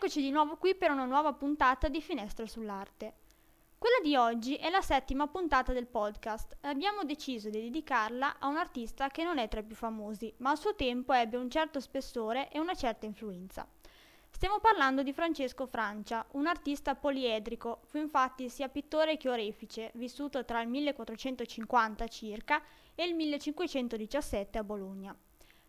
Eccoci di nuovo qui per una nuova puntata di Finestra sull'arte. Quella di oggi è la settima puntata del podcast e abbiamo deciso di dedicarla a un artista che non è tra i più famosi, ma al suo tempo ebbe un certo spessore e una certa influenza. Stiamo parlando di Francesco Francia, un artista poliedrico, fu infatti sia pittore che orefice, vissuto tra il 1450 circa e il 1517 a Bologna.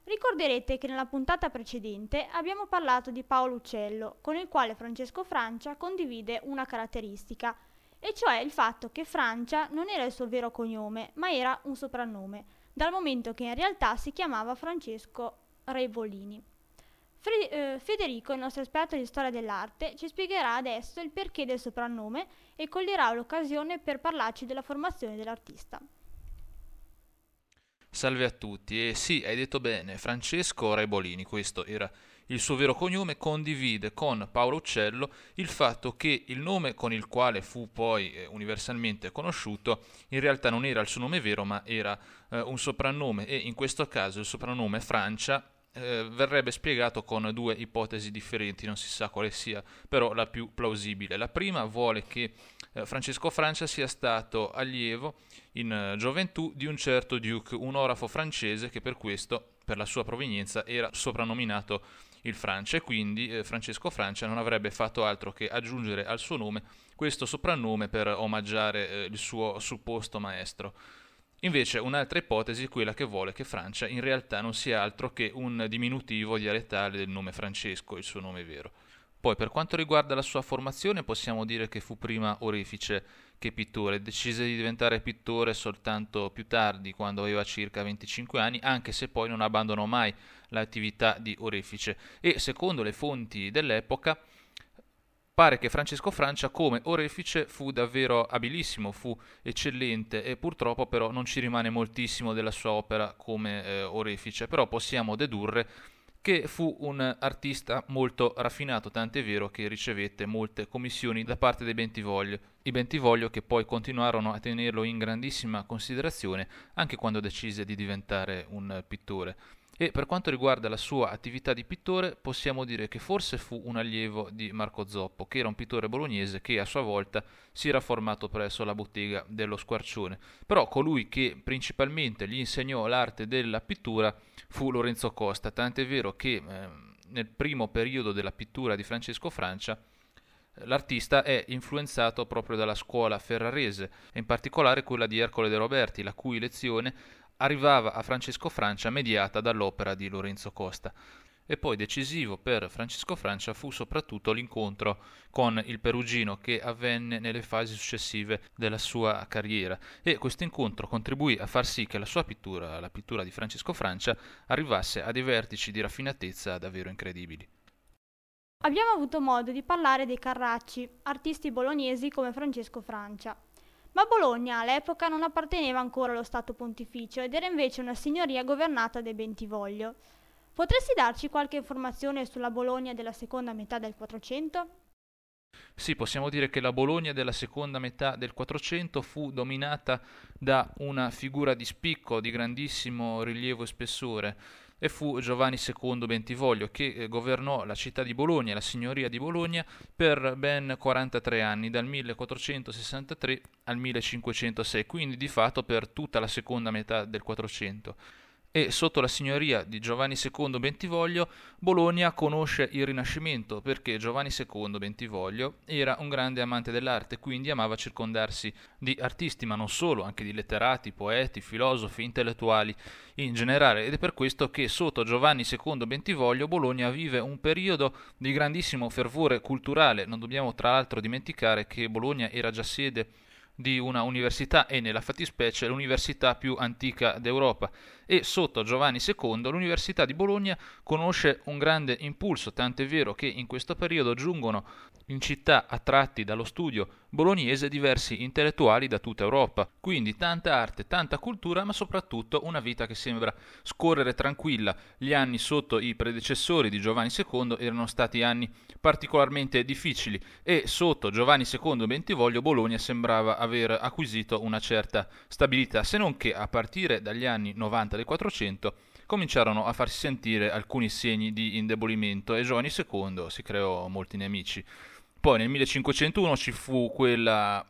Ricorderete che nella puntata precedente abbiamo parlato di Paolo Uccello, con il quale Francesco Francia condivide una caratteristica, e cioè il fatto che Francia non era il suo vero cognome, ma era un soprannome, dal momento che in realtà si chiamava Francesco Revolini. Fre- eh, Federico, il nostro esperto di storia dell'arte, ci spiegherà adesso il perché del soprannome e coglierà l'occasione per parlarci della formazione dell'artista. Salve a tutti, e sì, hai detto bene, Francesco Rebolini, questo era il suo vero cognome, condivide con Paolo Uccello il fatto che il nome con il quale fu poi eh, universalmente conosciuto in realtà non era il suo nome vero, ma era eh, un soprannome e in questo caso il soprannome Francia eh, verrebbe spiegato con due ipotesi differenti, non si sa quale sia però la più plausibile. La prima vuole che eh, Francesco Francia sia stato allievo in eh, gioventù di un certo duke, un orafo francese che per questo, per la sua provenienza, era soprannominato il Francia e quindi eh, Francesco Francia non avrebbe fatto altro che aggiungere al suo nome questo soprannome per omaggiare eh, il suo supposto maestro. Invece un'altra ipotesi è quella che vuole che Francia in realtà non sia altro che un diminutivo dialettale del nome Francesco, il suo nome vero. Poi per quanto riguarda la sua formazione possiamo dire che fu prima orefice che pittore, decise di diventare pittore soltanto più tardi, quando aveva circa 25 anni, anche se poi non abbandonò mai l'attività di orefice. E secondo le fonti dell'epoca pare che Francesco Francia come orefice fu davvero abilissimo, fu eccellente e purtroppo però non ci rimane moltissimo della sua opera come eh, orefice, però possiamo dedurre che fu un artista molto raffinato, tant'è vero che ricevette molte commissioni da parte dei Bentivoglio, i Bentivoglio che poi continuarono a tenerlo in grandissima considerazione anche quando decise di diventare un pittore. E per quanto riguarda la sua attività di pittore, possiamo dire che forse fu un allievo di Marco Zoppo, che era un pittore bolognese che a sua volta si era formato presso la bottega dello Squarcione. Però colui che principalmente gli insegnò l'arte della pittura fu Lorenzo Costa, tant'è vero che eh, nel primo periodo della pittura di Francesco Francia L'artista è influenzato proprio dalla scuola ferrarese, in particolare quella di Ercole De Roberti, la cui lezione arrivava a Francesco Francia mediata dall'opera di Lorenzo Costa. E poi decisivo per Francesco Francia fu soprattutto l'incontro con il perugino che avvenne nelle fasi successive della sua carriera e questo incontro contribuì a far sì che la sua pittura, la pittura di Francesco Francia, arrivasse a dei vertici di raffinatezza davvero incredibili. Abbiamo avuto modo di parlare dei Carracci, artisti bolognesi come Francesco Francia. Ma Bologna all'epoca non apparteneva ancora allo Stato pontificio ed era invece una signoria governata dai Bentivoglio. Potresti darci qualche informazione sulla Bologna della seconda metà del Quattrocento? Sì, possiamo dire che la Bologna della seconda metà del Quattrocento fu dominata da una figura di spicco, di grandissimo rilievo e spessore, e fu Giovanni II Bentivoglio che eh, governò la città di Bologna, la signoria di Bologna, per ben 43 anni, dal 1463 al 1506, quindi di fatto per tutta la seconda metà del Quattrocento e sotto la signoria di Giovanni II Bentivoglio Bologna conosce il Rinascimento perché Giovanni II Bentivoglio era un grande amante dell'arte, quindi amava circondarsi di artisti, ma non solo, anche di letterati, poeti, filosofi, intellettuali in generale ed è per questo che sotto Giovanni II Bentivoglio Bologna vive un periodo di grandissimo fervore culturale. Non dobbiamo tra l'altro dimenticare che Bologna era già sede di una università e nella fattispecie l'università più antica d'Europa e sotto Giovanni II l'Università di Bologna conosce un grande impulso, tant'è vero che in questo periodo giungono in città attratti dallo studio bolognese diversi intellettuali da tutta Europa. Quindi tanta arte, tanta cultura, ma soprattutto una vita che sembra scorrere tranquilla. Gli anni sotto i predecessori di Giovanni II erano stati anni particolarmente difficili e sotto Giovanni II Bentivoglio Bologna sembrava aver acquisito una certa stabilità, se non che a partire dagli anni 90 del 400 cominciarono a farsi sentire alcuni segni di indebolimento e Giovanni II si creò molti nemici. Poi nel 1501 ci fu quella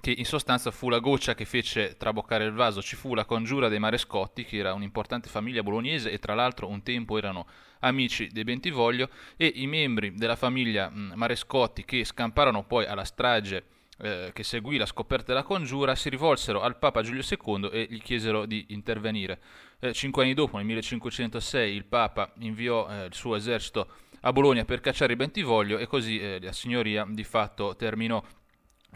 che in sostanza fu la goccia che fece traboccare il vaso, ci fu la congiura dei Marescotti, che era un'importante famiglia bolognese e tra l'altro un tempo erano amici dei Bentivoglio, e i membri della famiglia Marescotti che scamparono poi alla strage eh, che seguì la scoperta della congiura, si rivolsero al Papa Giulio II e gli chiesero di intervenire. Eh, cinque anni dopo, nel 1506, il Papa inviò eh, il suo esercito a Bologna per cacciare i Bentivoglio e così eh, la signoria di fatto terminò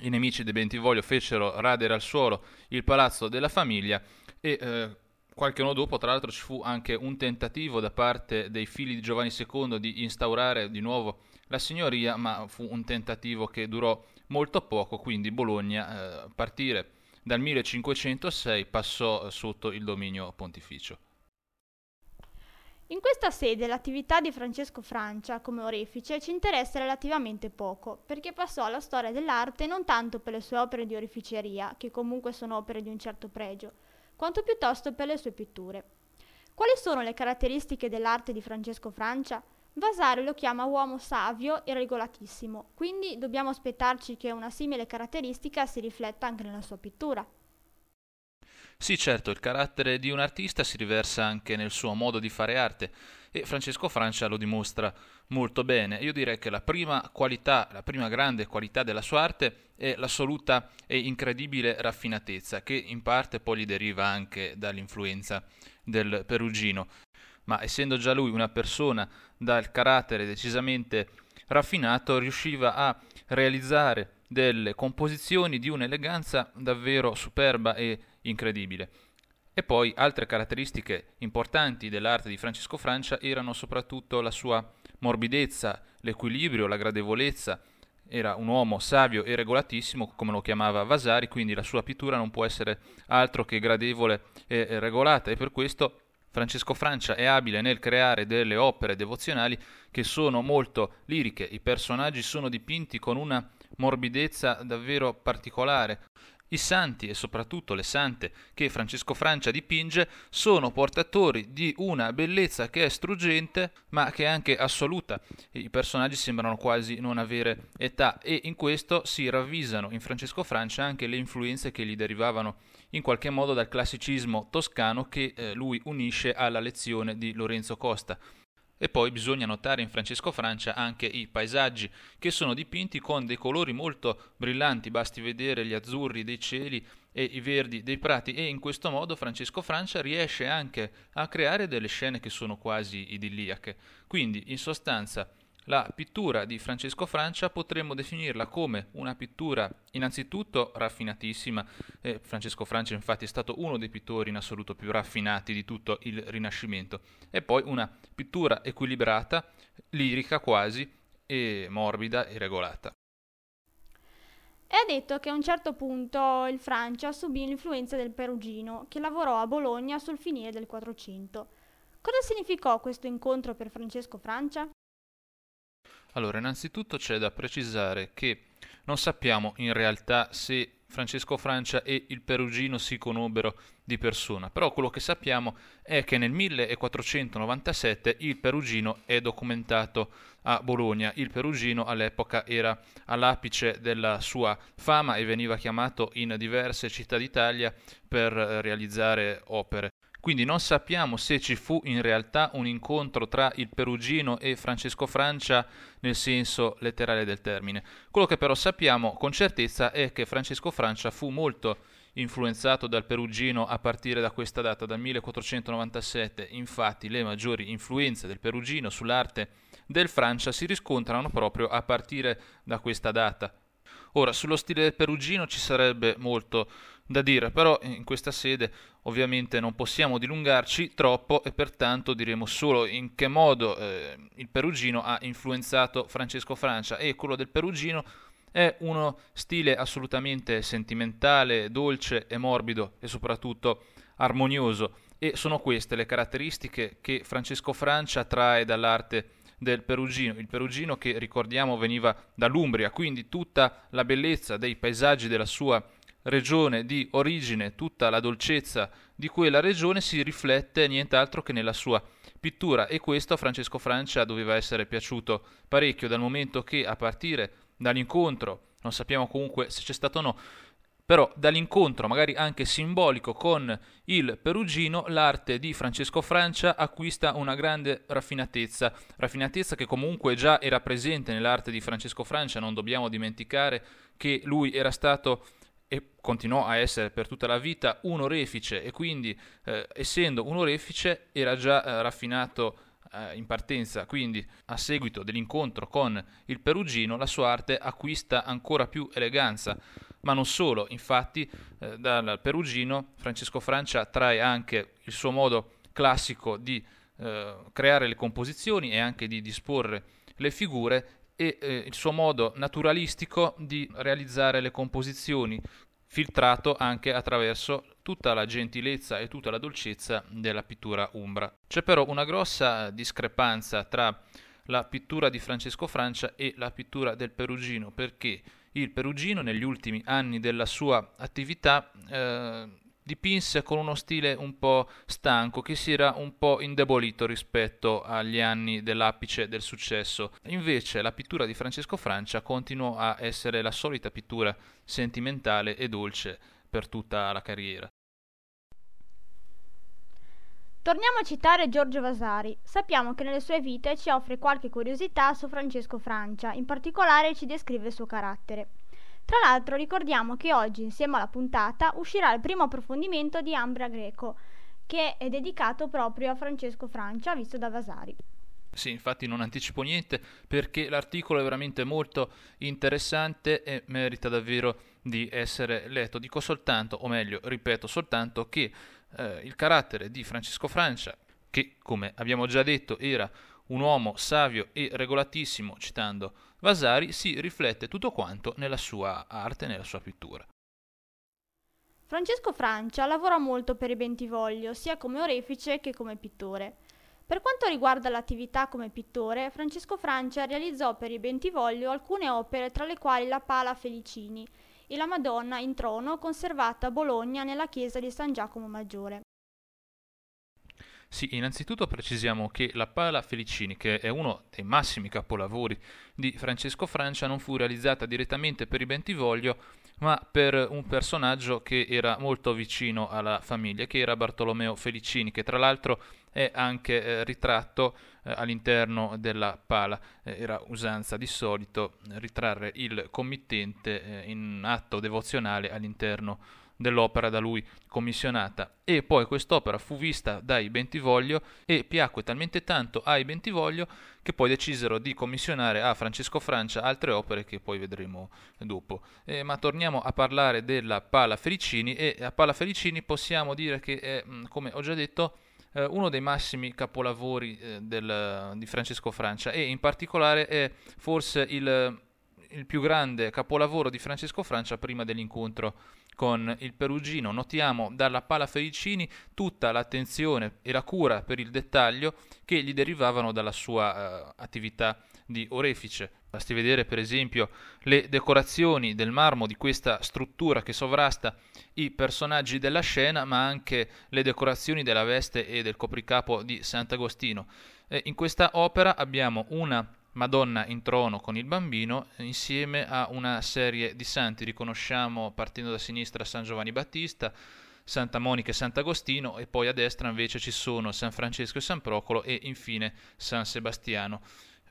i nemici di Bentivoglio fecero radere al suolo il palazzo della famiglia e eh, qualche anno dopo, tra l'altro, ci fu anche un tentativo da parte dei figli di Giovanni II di instaurare di nuovo la signoria, ma fu un tentativo che durò molto poco, quindi Bologna, eh, partire dal 1506, passò sotto il dominio pontificio. In questa sede l'attività di Francesco Francia come orefice ci interessa relativamente poco, perché passò alla storia dell'arte non tanto per le sue opere di oreficeria, che comunque sono opere di un certo pregio, quanto piuttosto per le sue pitture. Quali sono le caratteristiche dell'arte di Francesco Francia? Vasari lo chiama uomo savio e regolatissimo, quindi dobbiamo aspettarci che una simile caratteristica si rifletta anche nella sua pittura. Sì, certo, il carattere di un artista si riversa anche nel suo modo di fare arte e Francesco Francia lo dimostra molto bene. Io direi che la prima qualità, la prima grande qualità della sua arte è l'assoluta e incredibile raffinatezza, che in parte poi gli deriva anche dall'influenza del perugino. Ma essendo già lui una persona dal carattere decisamente raffinato, riusciva a realizzare delle composizioni di un'eleganza davvero superba e incredibile. E poi altre caratteristiche importanti dell'arte di Francesco Francia erano soprattutto la sua morbidezza, l'equilibrio, la gradevolezza. Era un uomo savio e regolatissimo, come lo chiamava Vasari, quindi la sua pittura non può essere altro che gradevole e regolata e per questo Francesco Francia è abile nel creare delle opere devozionali che sono molto liriche, i personaggi sono dipinti con una morbidezza davvero particolare. I santi e soprattutto le sante che Francesco Francia dipinge sono portatori di una bellezza che è struggente ma che è anche assoluta. I personaggi sembrano quasi non avere età e in questo si ravvisano in Francesco Francia anche le influenze che gli derivavano in qualche modo dal classicismo toscano che eh, lui unisce alla lezione di Lorenzo Costa. E poi bisogna notare in Francesco Francia anche i paesaggi che sono dipinti con dei colori molto brillanti, basti vedere gli azzurri dei cieli e i verdi dei prati e in questo modo Francesco Francia riesce anche a creare delle scene che sono quasi idilliache. Quindi in sostanza la pittura di Francesco Francia potremmo definirla come una pittura innanzitutto raffinatissima. Eh, Francesco Francia infatti è stato uno dei pittori in assoluto più raffinati di tutto il Rinascimento. E poi una pittura equilibrata, lirica quasi, e morbida e regolata. È detto che a un certo punto il Francia subì l'influenza del Perugino, che lavorò a Bologna sul finire del Quattrocento. Cosa significò questo incontro per Francesco Francia? Allora, innanzitutto c'è da precisare che non sappiamo in realtà se Francesco Francia e il Perugino si conobbero di persona, però quello che sappiamo è che nel 1497 il Perugino è documentato a Bologna. Il Perugino all'epoca era all'apice della sua fama e veniva chiamato in diverse città d'Italia per realizzare opere. Quindi non sappiamo se ci fu in realtà un incontro tra il Perugino e Francesco Francia nel senso letterale del termine. Quello che però sappiamo con certezza è che Francesco Francia fu molto influenzato dal Perugino a partire da questa data, dal 1497. Infatti le maggiori influenze del Perugino sull'arte del Francia si riscontrano proprio a partire da questa data. Ora, sullo stile del Perugino ci sarebbe molto da dire, però in questa sede ovviamente non possiamo dilungarci troppo e pertanto diremo solo in che modo eh, il Perugino ha influenzato Francesco Francia. E quello del Perugino è uno stile assolutamente sentimentale, dolce e morbido e soprattutto armonioso. E sono queste le caratteristiche che Francesco Francia trae dall'arte del Perugino, il Perugino che ricordiamo veniva dall'Umbria, quindi tutta la bellezza dei paesaggi della sua regione di origine, tutta la dolcezza di quella regione si riflette nient'altro che nella sua pittura. E questo a Francesco Francia doveva essere piaciuto parecchio dal momento che a partire dall'incontro, non sappiamo comunque se c'è stato o no, però dall'incontro magari anche simbolico con il perugino, l'arte di Francesco Francia acquista una grande raffinatezza, raffinatezza che comunque già era presente nell'arte di Francesco Francia, non dobbiamo dimenticare che lui era stato e continuò a essere per tutta la vita un orefice e quindi eh, essendo un orefice era già eh, raffinato eh, in partenza, quindi a seguito dell'incontro con il perugino la sua arte acquista ancora più eleganza, ma non solo, infatti eh, dal perugino Francesco Francia trae anche il suo modo classico di eh, creare le composizioni e anche di disporre le figure e eh, il suo modo naturalistico di realizzare le composizioni, filtrato anche attraverso tutta la gentilezza e tutta la dolcezza della pittura umbra. C'è però una grossa discrepanza tra la pittura di Francesco Francia e la pittura del Perugino, perché il Perugino negli ultimi anni della sua attività eh, dipinse con uno stile un po' stanco che si era un po' indebolito rispetto agli anni dell'apice del successo. Invece la pittura di Francesco Francia continuò a essere la solita pittura sentimentale e dolce per tutta la carriera. Torniamo a citare Giorgio Vasari. Sappiamo che nelle sue vite ci offre qualche curiosità su Francesco Francia, in particolare ci descrive il suo carattere. Tra l'altro ricordiamo che oggi insieme alla puntata uscirà il primo approfondimento di Ambra Greco, che è dedicato proprio a Francesco Francia, visto da Vasari. Sì, infatti non anticipo niente perché l'articolo è veramente molto interessante e merita davvero di essere letto. Dico soltanto, o meglio, ripeto soltanto, che eh, il carattere di Francesco Francia, che come abbiamo già detto era un uomo savio e regolatissimo, citando Vasari si riflette tutto quanto nella sua arte, nella sua pittura. Francesco Francia lavora molto per i Bentivoglio, sia come orefice che come pittore. Per quanto riguarda l'attività come pittore, Francesco Francia realizzò per i Bentivoglio alcune opere tra le quali la Pala Felicini e la Madonna in trono conservata a Bologna nella chiesa di San Giacomo Maggiore. Sì, innanzitutto precisiamo che La Pala Felicini, che è uno dei massimi capolavori di Francesco Francia, non fu realizzata direttamente per i Bentivoglio, ma per un personaggio che era molto vicino alla famiglia, che era Bartolomeo Felicini, che tra l'altro è anche eh, ritratto eh, all'interno della pala. Eh, era usanza di solito ritrarre il committente eh, in atto devozionale all'interno dell'opera da lui commissionata e poi quest'opera fu vista dai Bentivoglio e piacque talmente tanto ai Bentivoglio che poi decisero di commissionare a Francesco Francia altre opere che poi vedremo dopo. Eh, ma torniamo a parlare della Pala Felicini e a Pala Felicini possiamo dire che è, come ho già detto, eh, uno dei massimi capolavori eh, del, di Francesco Francia e in particolare è forse il, il più grande capolavoro di Francesco Francia prima dell'incontro con il perugino. Notiamo dalla Pala Felicini tutta l'attenzione e la cura per il dettaglio che gli derivavano dalla sua uh, attività di orefice. Basti vedere per esempio le decorazioni del marmo di questa struttura che sovrasta i personaggi della scena, ma anche le decorazioni della veste e del copricapo di Sant'Agostino. E in questa opera abbiamo una Madonna in trono con il bambino insieme a una serie di santi. Riconosciamo partendo da sinistra San Giovanni Battista, Santa Monica e Sant'Agostino e poi a destra invece ci sono San Francesco e San Procolo e infine San Sebastiano.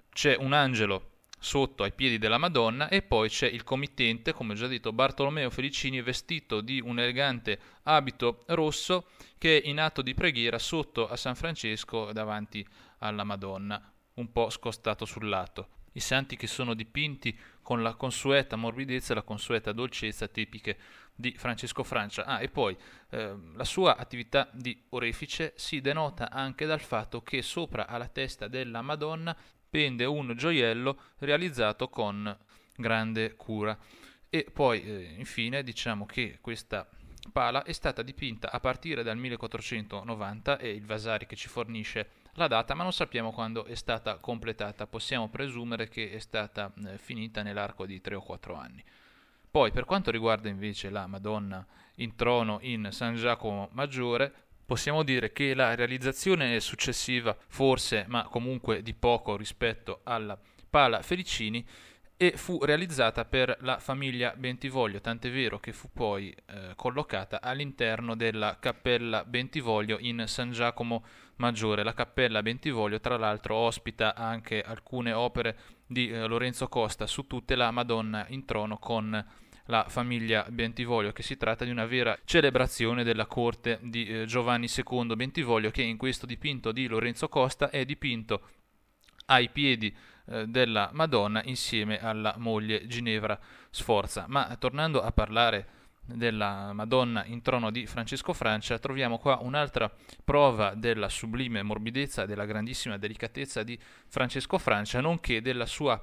C'è un angelo sotto ai piedi della Madonna e poi c'è il committente, come ho già detto, Bartolomeo Felicini vestito di un elegante abito rosso che è in atto di preghiera sotto a San Francesco davanti alla Madonna un po' scostato sul lato. I santi che sono dipinti con la consueta morbidezza e la consueta dolcezza tipiche di Francesco Francia. Ah, e poi eh, la sua attività di orefice si denota anche dal fatto che sopra alla testa della Madonna pende un gioiello realizzato con grande cura. E poi, eh, infine, diciamo che questa pala è stata dipinta a partire dal 1490 e il Vasari che ci fornisce la data, ma non sappiamo quando è stata completata. Possiamo presumere che è stata eh, finita nell'arco di 3 o 4 anni. Poi per quanto riguarda invece la Madonna in trono in San Giacomo Maggiore, possiamo dire che la realizzazione è successiva, forse, ma comunque di poco rispetto alla Pala Felicini, e fu realizzata per la famiglia Bentivoglio, tant'è vero che fu poi eh, collocata all'interno della Cappella Bentivoglio in San Giacomo Maggiore. La Cappella Bentivoglio, tra l'altro, ospita anche alcune opere di eh, Lorenzo Costa, su tutte la Madonna in trono con la famiglia Bentivoglio, che si tratta di una vera celebrazione della corte di eh, Giovanni II Bentivoglio, che in questo dipinto di Lorenzo Costa è dipinto ai piedi eh, della Madonna insieme alla moglie Ginevra Sforza. Ma tornando a parlare della Madonna in trono di Francesco Francia, troviamo qua un'altra prova della sublime morbidezza e della grandissima delicatezza di Francesco Francia, nonché della sua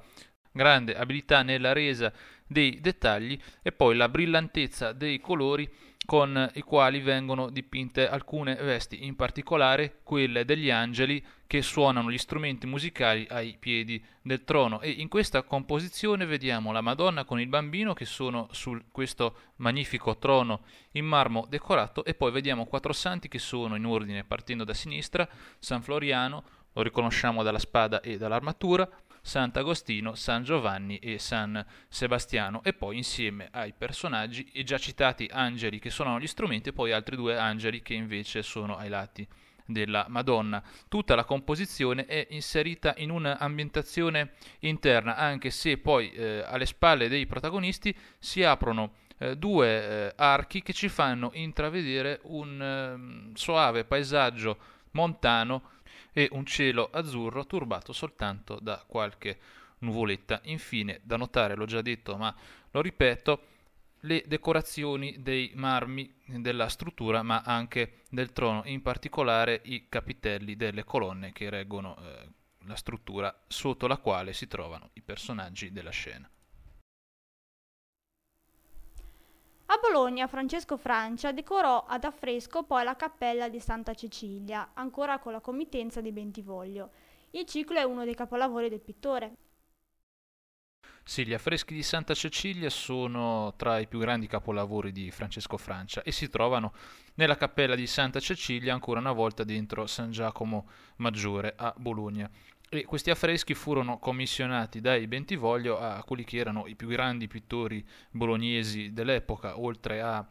grande abilità nella resa dei dettagli e poi la brillantezza dei colori con i quali vengono dipinte alcune vesti, in particolare quelle degli angeli che suonano gli strumenti musicali ai piedi del trono. E in questa composizione vediamo la Madonna con il bambino che sono su questo magnifico trono in marmo decorato e poi vediamo quattro santi che sono in ordine partendo da sinistra, San Floriano, lo riconosciamo dalla spada e dall'armatura, Sant'Agostino, San Giovanni e San Sebastiano e poi insieme ai personaggi i già citati angeli che suonano gli strumenti e poi altri due angeli che invece sono ai lati della Madonna. Tutta la composizione è inserita in un'ambientazione interna, anche se poi eh, alle spalle dei protagonisti si aprono eh, due eh, archi che ci fanno intravedere un ehm, soave paesaggio montano e un cielo azzurro turbato soltanto da qualche nuvoletta. Infine, da notare, l'ho già detto, ma lo ripeto, le decorazioni dei marmi della struttura, ma anche del trono, in particolare i capitelli delle colonne che reggono eh, la struttura sotto la quale si trovano i personaggi della scena. A Bologna Francesco Francia decorò ad affresco poi la cappella di Santa Cecilia, ancora con la committenza di Bentivoglio. Il ciclo è uno dei capolavori del pittore. Sì, gli affreschi di Santa Cecilia sono tra i più grandi capolavori di Francesco Francia e si trovano nella cappella di Santa Cecilia ancora una volta dentro San Giacomo Maggiore a Bologna e questi affreschi furono commissionati dai Bentivoglio a quelli che erano i più grandi pittori bolognesi dell'epoca, oltre a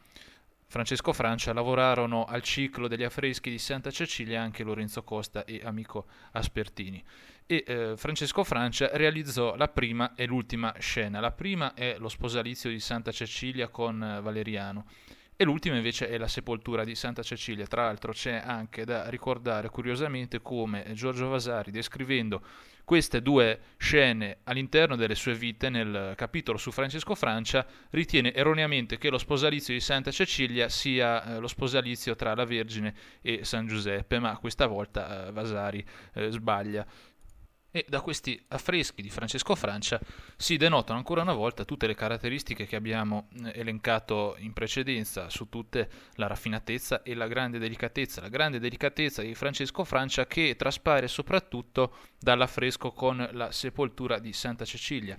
Francesco Francia, lavorarono al ciclo degli affreschi di Santa Cecilia anche Lorenzo Costa e Amico Aspertini. E eh, Francesco Francia realizzò la prima e l'ultima scena. La prima è lo sposalizio di Santa Cecilia con eh, Valeriano e l'ultima invece è la sepoltura di Santa Cecilia. Tra l'altro c'è anche da ricordare curiosamente come Giorgio Vasari, descrivendo queste due scene all'interno delle sue vite nel capitolo su Francesco Francia, ritiene erroneamente che lo sposalizio di Santa Cecilia sia eh, lo sposalizio tra la Vergine e San Giuseppe, ma questa volta eh, Vasari eh, sbaglia. E da questi affreschi di Francesco Francia si denotano ancora una volta tutte le caratteristiche che abbiamo eh, elencato in precedenza, su tutte la raffinatezza e la grande delicatezza. La grande delicatezza di Francesco Francia che traspare soprattutto dall'affresco con la sepoltura di Santa Cecilia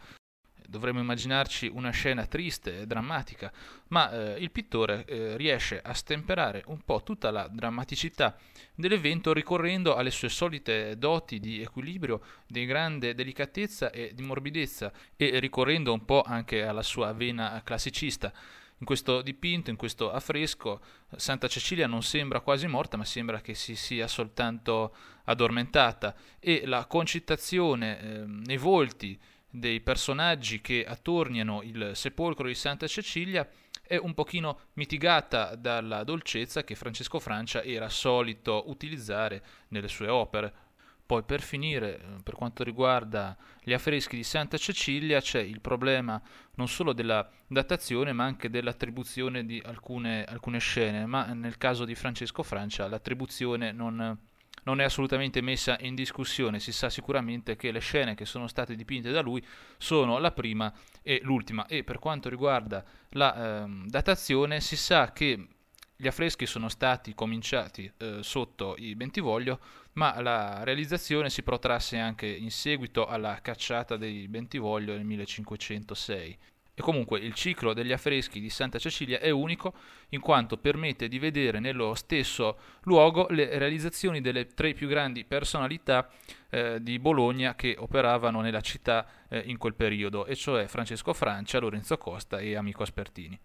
dovremmo immaginarci una scena triste e drammatica, ma eh, il pittore eh, riesce a stemperare un po' tutta la drammaticità dell'evento ricorrendo alle sue solite doti di equilibrio, di grande delicatezza e di morbidezza e ricorrendo un po' anche alla sua vena classicista. In questo dipinto, in questo affresco, Santa Cecilia non sembra quasi morta, ma sembra che si sia soltanto addormentata e la concitazione eh, nei volti dei personaggi che attorniano il sepolcro di Santa Cecilia è un pochino mitigata dalla dolcezza che Francesco Francia era solito utilizzare nelle sue opere. Poi per finire, per quanto riguarda gli affreschi di Santa Cecilia, c'è il problema non solo della datazione, ma anche dell'attribuzione di alcune, alcune scene, ma nel caso di Francesco Francia l'attribuzione non, non è assolutamente messa in discussione, si sa sicuramente che le scene che sono state dipinte da lui sono la prima e l'ultima. E per quanto riguarda la eh, datazione si sa che gli affreschi sono stati cominciati eh, sotto i Bentivoglio, ma la realizzazione si protrasse anche in seguito alla cacciata dei Bentivoglio nel 1506 E comunque il ciclo degli affreschi di Santa Cecilia è unico in quanto permette di vedere nello stesso luogo le realizzazioni delle tre più grandi personalità eh, di Bologna che operavano nella città eh, in quel periodo, e cioè Francesco Francia, Lorenzo Costa e Amico Aspertini.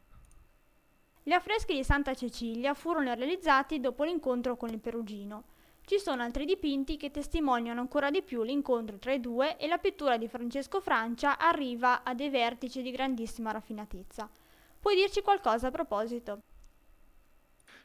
Gli affreschi di Santa Cecilia furono realizzati dopo l'incontro con il Perugino. Ci sono altri dipinti che testimoniano ancora di più l'incontro tra i due e la pittura di Francesco Francia arriva a dei vertici di grandissima raffinatezza. Puoi dirci qualcosa a proposito?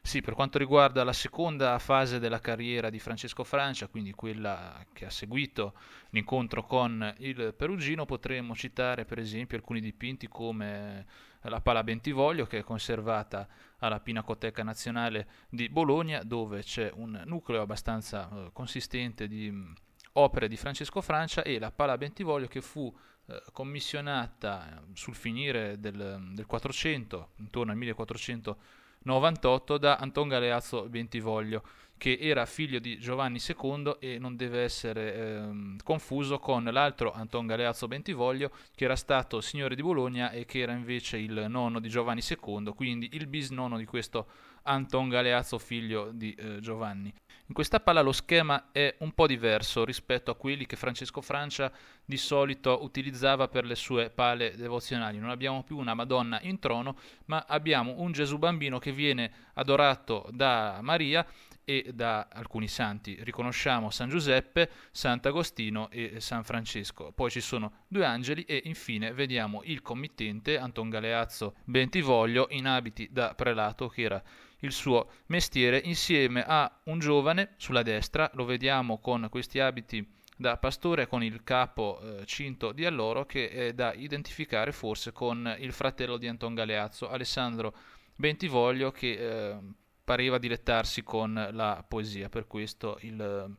Sì, per quanto riguarda la seconda fase della carriera di Francesco Francia, quindi quella che ha seguito l'incontro con il Perugino, potremmo citare per esempio alcuni dipinti come la Pala Bentivoglio che è conservata alla Pinacoteca Nazionale di Bologna, dove c'è un nucleo abbastanza eh, consistente di mh, mm, opere di Francesco Francia e la Pala Bentivoglio che fu eh, commissionata eh, sul finire del, del 400, intorno al 1400 98 da Anton Galeazzo Bentivoglio, che era figlio di Giovanni II e non deve essere eh, confuso con l'altro Anton Galeazzo Bentivoglio, che era stato signore di Bologna e che era invece il nonno di Giovanni II, quindi il bisnonno di questo Anton Galeazzo, figlio di eh, Giovanni. In questa palla lo schema è un po' diverso rispetto a quelli che Francesco Francia di solito utilizzava per le sue pale devozionali. Non abbiamo più una Madonna in trono, ma abbiamo un Gesù bambino che viene adorato da Maria e da alcuni santi. Riconosciamo San Giuseppe, Sant'Agostino e San Francesco. Poi ci sono due angeli e infine vediamo il committente Anton Galeazzo Bentivoglio in abiti da prelato che era il suo mestiere insieme a un giovane sulla destra, lo vediamo con questi abiti da pastore con il capo eh, cinto di alloro che è da identificare forse con il fratello di Anton Galeazzo, Alessandro Bentivoglio che eh, pareva dilettarsi con la poesia, per questo il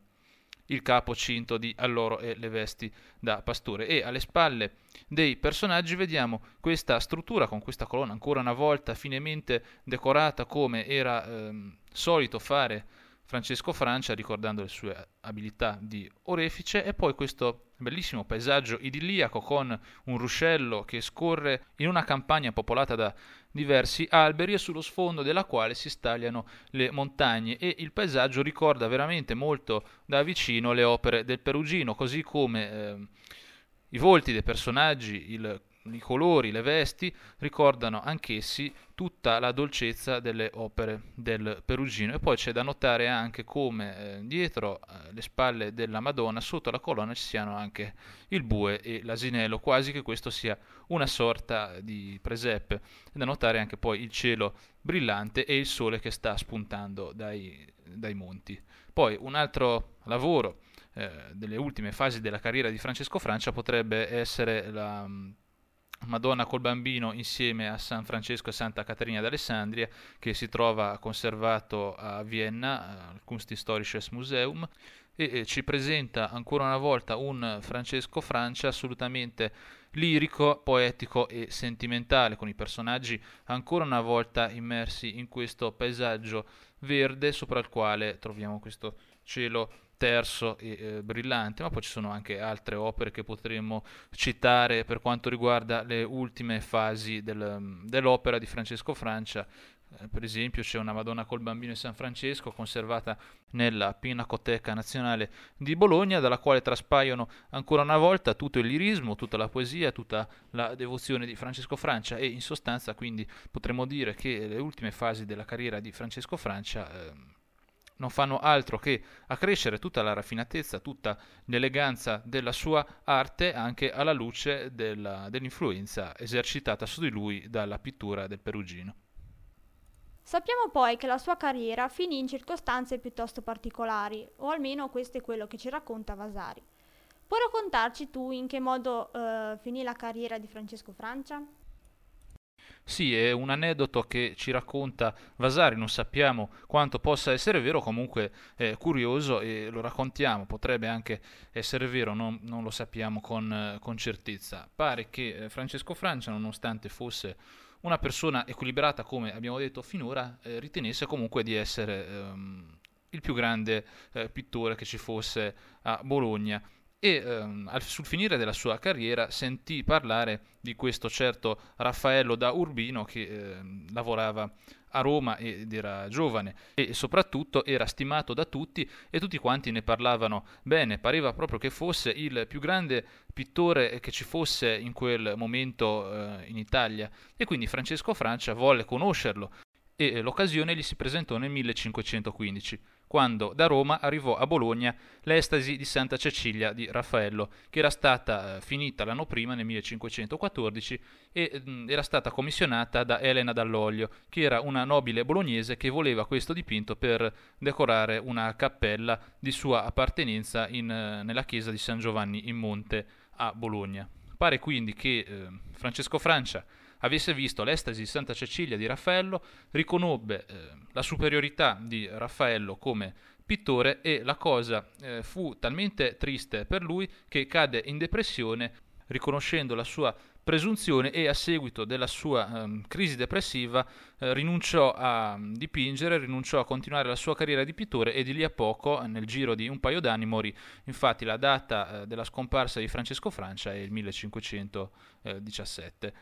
il capo cinto di alloro e le vesti da pastore. E alle spalle dei personaggi vediamo questa struttura con questa colonna ancora una volta finemente decorata come era ehm, solito fare Francesco Francia ricordando le sue abilità di orefice e poi questo bellissimo paesaggio idilliaco con un ruscello che scorre in una campagna popolata da diversi alberi e sullo sfondo della quale si stagliano le montagne. E il paesaggio ricorda veramente molto da vicino le opere del Perugino così come eh, i volti dei personaggi, il i colori, le vesti ricordano anch'essi tutta la dolcezza delle opere del Perugino. E poi c'è da notare anche come eh, dietro eh, le spalle della Madonna sotto la colonna ci siano anche il bue e l'asinello. Quasi che questo sia una sorta di presepe. Da notare anche poi il cielo brillante e il sole che sta spuntando dai, dai monti. Poi un altro lavoro eh, delle ultime fasi della carriera di Francesco Francia potrebbe essere la Madonna col bambino insieme a San Francesco e Santa Caterina d'Alessandria che si trova conservato a Vienna al Kunsthistorisches Museum e ci presenta ancora una volta un Francesco Francia assolutamente lirico, poetico e sentimentale con i personaggi ancora una volta immersi in questo paesaggio verde sopra il quale troviamo questo cielo terzo e eh, brillante, ma poi ci sono anche altre opere che potremmo citare per quanto riguarda le ultime fasi del, dell'opera di Francesco Francia. Eh, per esempio c'è una Madonna col bambino di San Francesco conservata nella Pinacoteca Nazionale di Bologna, dalla quale traspaiono ancora una volta tutto il lirismo, tutta la poesia, tutta la devozione di Francesco Francia e in sostanza quindi potremmo dire che le ultime fasi della carriera di Francesco Francia eh, non fanno altro che accrescere tutta la raffinatezza, tutta l'eleganza della sua arte anche alla luce della, dell'influenza esercitata su di lui dalla pittura del Perugino. Sappiamo poi che la sua carriera finì in circostanze piuttosto particolari, o almeno questo è quello che ci racconta Vasari. Puoi raccontarci tu in che modo uh, finì la carriera di Francesco Francia? Sì, è un aneddoto che ci racconta Vasari, non sappiamo quanto possa essere vero, comunque è curioso e lo raccontiamo, potrebbe anche essere vero, non, non lo sappiamo con, con, certezza. Pare che eh, Francesco Francia, nonostante fosse una persona equilibrata, come abbiamo detto finora, eh, ritenesse comunque di essere ehm, il più grande eh, pittore che ci fosse a Bologna e ehm, sul finire della sua carriera sentì parlare di questo certo Raffaello da Urbino che eh, lavorava a Roma ed era giovane e soprattutto era stimato da tutti e tutti quanti ne parlavano bene, pareva proprio che fosse il più grande pittore che ci fosse in quel momento eh, in Italia. E quindi Francesco Francia volle conoscerlo e l'occasione gli si presentò nel 1515 quando da Roma arrivò a Bologna l'estasi di Santa Cecilia di Raffaello, che era stata eh, finita l'anno prima, nel 1514, e mh, era stata commissionata da Elena Dall'Olio, che era una nobile bolognese che voleva questo dipinto per decorare una cappella di sua appartenenza in, eh, nella chiesa di San Giovanni in Monte a Bologna. Pare quindi che eh, Francesco Francia avesse visto l'estasi di Santa Cecilia di Raffaello, riconobbe eh, la superiorità di Raffaello come pittore e la cosa eh, fu talmente triste per lui che cadde in depressione riconoscendo la sua presunzione e a seguito della sua um, crisi depressiva eh, rinunciò a dipingere, rinunciò a continuare la sua carriera di pittore e di lì a poco, nel giro di un paio d'anni, morì. Infatti la data eh, della scomparsa di Francesco Francia è il 1517.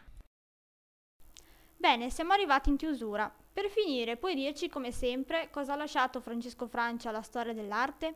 Bene, siamo arrivati in chiusura. Per finire, puoi dirci come sempre cosa ha lasciato Francesco Francia alla storia dell'arte?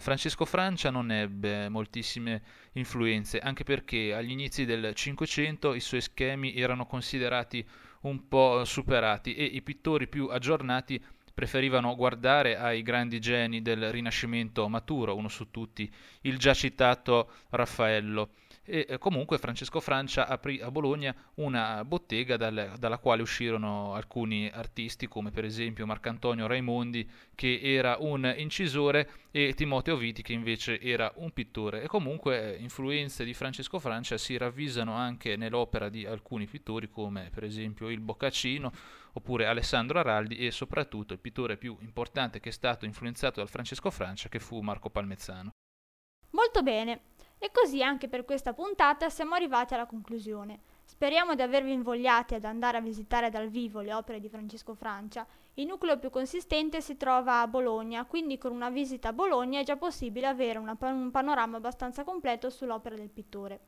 Francesco Francia non ebbe moltissime influenze, anche perché agli inizi del Cinquecento i suoi schemi erano considerati un po' superati e i pittori più aggiornati preferivano guardare ai grandi geni del Rinascimento maturo, uno su tutti, il già citato Raffaello e eh, comunque Francesco Francia aprì a Bologna una bottega dal, dalla quale uscirono alcuni artisti come per esempio Marcantonio Raimondi che era un incisore e Timoteo Viti che invece era un pittore e comunque eh, influenze di Francesco Francia si ravvisano anche nell'opera di alcuni pittori come per esempio il Boccaccino oppure Alessandro Araldi e soprattutto il pittore più importante che è stato influenzato dal Francesco Francia che fu Marco Palmezzano. Molto bene, e così anche per questa puntata siamo arrivati alla conclusione. Speriamo di avervi invogliati ad andare a visitare dal vivo le opere di Francesco Francia. Il nucleo più consistente si trova a Bologna, quindi con una visita a Bologna è già possibile avere una, un panorama abbastanza completo sull'opera del pittore.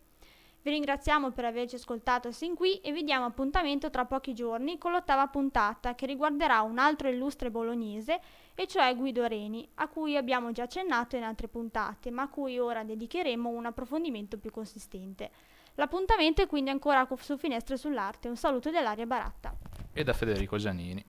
Vi ringraziamo per averci ascoltato sin qui e vi diamo appuntamento tra pochi giorni con l'ottava puntata che riguarderà un altro illustre bolognese e cioè Guido Reni, a cui abbiamo già accennato in altre puntate, ma a cui ora dedicheremo un approfondimento più consistente. L'appuntamento è quindi ancora su Finestre sull'Arte. Un saluto dell'Aria Baratta. E da Federico Giannini.